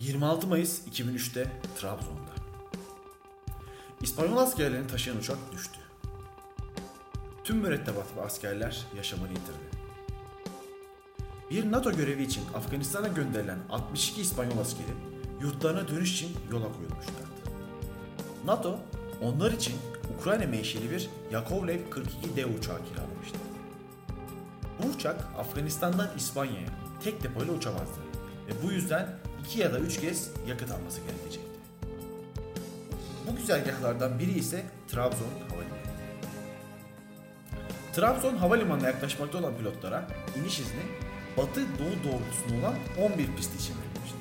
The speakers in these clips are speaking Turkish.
26 Mayıs 2003'te Trabzon'da. İspanyol askerlerini taşıyan uçak düştü. Tüm mürettebat ve askerler yaşamını yitirdi. Bir NATO görevi için Afganistan'a gönderilen 62 İspanyol askeri yurtlarına dönüş için yola koyulmuşlardı. NATO onlar için Ukrayna menşeli bir Yakovlev 42D uçağı kiralamıştı. Bu uçak Afganistan'dan İspanya'ya tek depoyla uçamazdı ve bu yüzden iki ya da üç kez yakıt alması gerekecekti. Bu güzergahlardan biri ise Trabzon Havalimanı. Trabzon Havalimanı'na yaklaşmakta olan pilotlara iniş izni batı doğu doğrultusunda olan 11 pist için verilmişti.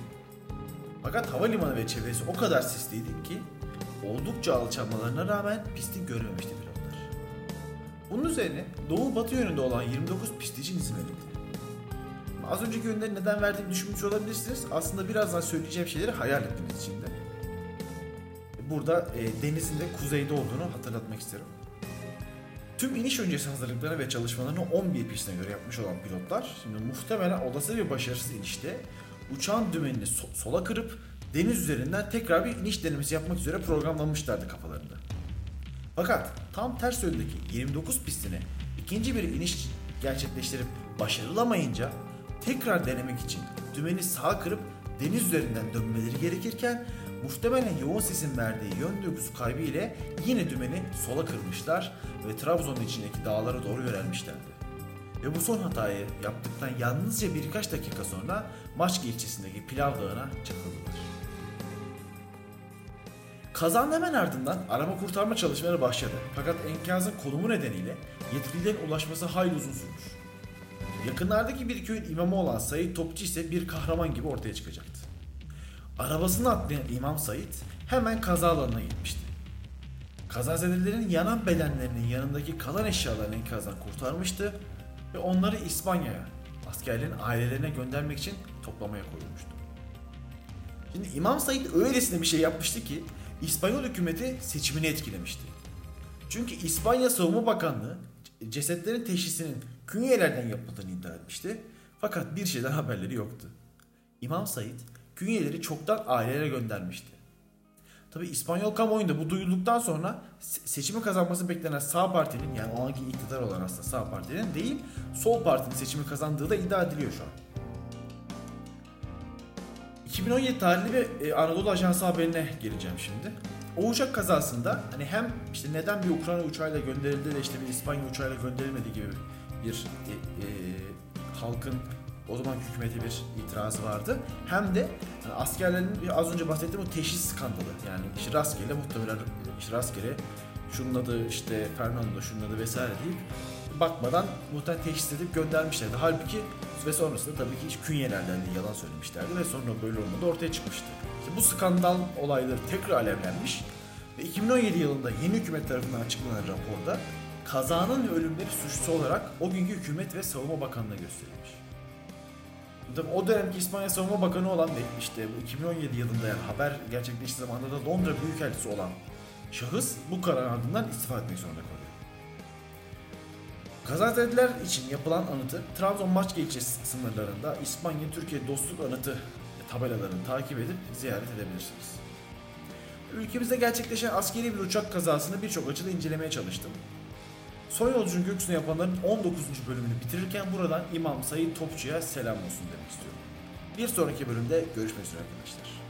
Fakat havalimanı ve çevresi o kadar sisliydi ki oldukça alçalmalarına rağmen pisti görmemişti pilotlar. Bunun üzerine doğu batı yönünde olan 29 pist için izin verildi. Az önceki yönleri neden verdiğimi düşünmüş olabilirsiniz. Aslında birazdan söyleyeceğim şeyleri hayal etmeniz için de. Burada e, denizin de kuzeyde olduğunu hatırlatmak isterim. Tüm iniş öncesi hazırlıklarını ve çalışmalarını 11 pistine göre yapmış olan pilotlar şimdi muhtemelen olası bir başarısız inişte uçağın dümenini so- sola kırıp deniz üzerinden tekrar bir iniş denemesi yapmak üzere programlanmışlardı kafalarında. Fakat tam ters yöndeki 29 pistine ikinci bir iniş gerçekleştirip başarılamayınca tekrar denemek için dümeni sağa kırıp deniz üzerinden dönmeleri gerekirken muhtemelen yoğun sesin verdiği yön duygusu kaybı ile yine dümeni sola kırmışlar ve Trabzon'un içindeki dağlara doğru yönelmişlerdi. Ve bu son hatayı yaptıktan yalnızca birkaç dakika sonra Maçka ilçesindeki Pilav Dağı'na çakıldılar. Kazanın hemen ardından arama kurtarma çalışmaları başladı. Fakat enkazın konumu nedeniyle yetkililerin ulaşması hayli uzun sürmüş. Yakınlardaki bir köyün imamı olan Sayit Topçu ise bir kahraman gibi ortaya çıkacaktı. Arabasını atlayan İmam Said hemen kaza alanına gitmişti. Kazazedelerin yanan bedenlerinin yanındaki kalan eşyalarını enkazdan kurtarmıştı ve onları İspanya'ya, askerlerin ailelerine göndermek için toplamaya koyulmuştu. Şimdi İmam Said öylesine bir şey yapmıştı ki İspanyol hükümeti seçimini etkilemişti. Çünkü İspanya Savunma Bakanlığı cesetlerin teşhisinin künyelerden yapıldığını iddia etmişti. Fakat bir şeyden haberleri yoktu. İmam Said künyeleri çoktan ailelere göndermişti. Tabi İspanyol kamuoyunda bu duyulduktan sonra seçimi kazanması beklenen sağ partinin yani o anki iktidar olan aslında sağ partinin değil sol partinin seçimi kazandığı da iddia ediliyor şu an. 2017 tarihli bir Anadolu Ajansı haberine geleceğim şimdi. O uçak kazasında hani hem işte neden bir Ukrayna uçağıyla gönderildi de işte bir İspanya uçağıyla gönderilmedi gibi bir e, e, halkın o zaman hükümete bir itirazı vardı. Hem de yani askerlerin az önce bahsettiğim o teşhis skandalı. Yani işte rastgele muhtemelen işte rastgele şunun adı işte Fernando şunun adı vesaire deyip bakmadan muhtemelen teşhis edip göndermişlerdi. Halbuki ve sonrasında tabii ki hiç künyelerden de yalan söylemişlerdi ve sonra böyle olmadı ortaya çıkmıştı. İşte bu skandal olayları tekrar alevlenmiş ve 2017 yılında yeni hükümet tarafından açıklanan raporda kazanın ve ölümleri suçlusu olarak o günkü hükümet ve savunma bakanlığı gösterilmiş. Tabii o dönemki İspanya Savunma Bakanı olan ve işte bu 2017 yılında yani haber gerçekleştiği zamanda da Londra Büyükelçisi olan şahıs bu karar ardından istifa etmek zorunda kalıyor. Kazazediler için yapılan anıtı Trabzon Maçka ilçesi sınırlarında İspanya-Türkiye dostluk anıtı tabelalarını takip edip ziyaret edebilirsiniz. Ülkemizde gerçekleşen askeri bir uçak kazasını birçok açıda incelemeye çalıştım. Son yolcunun gökyüzüne yapanların 19. bölümünü bitirirken buradan İmam Sayın Topçu'ya selam olsun demek istiyorum. Bir sonraki bölümde görüşmek üzere arkadaşlar.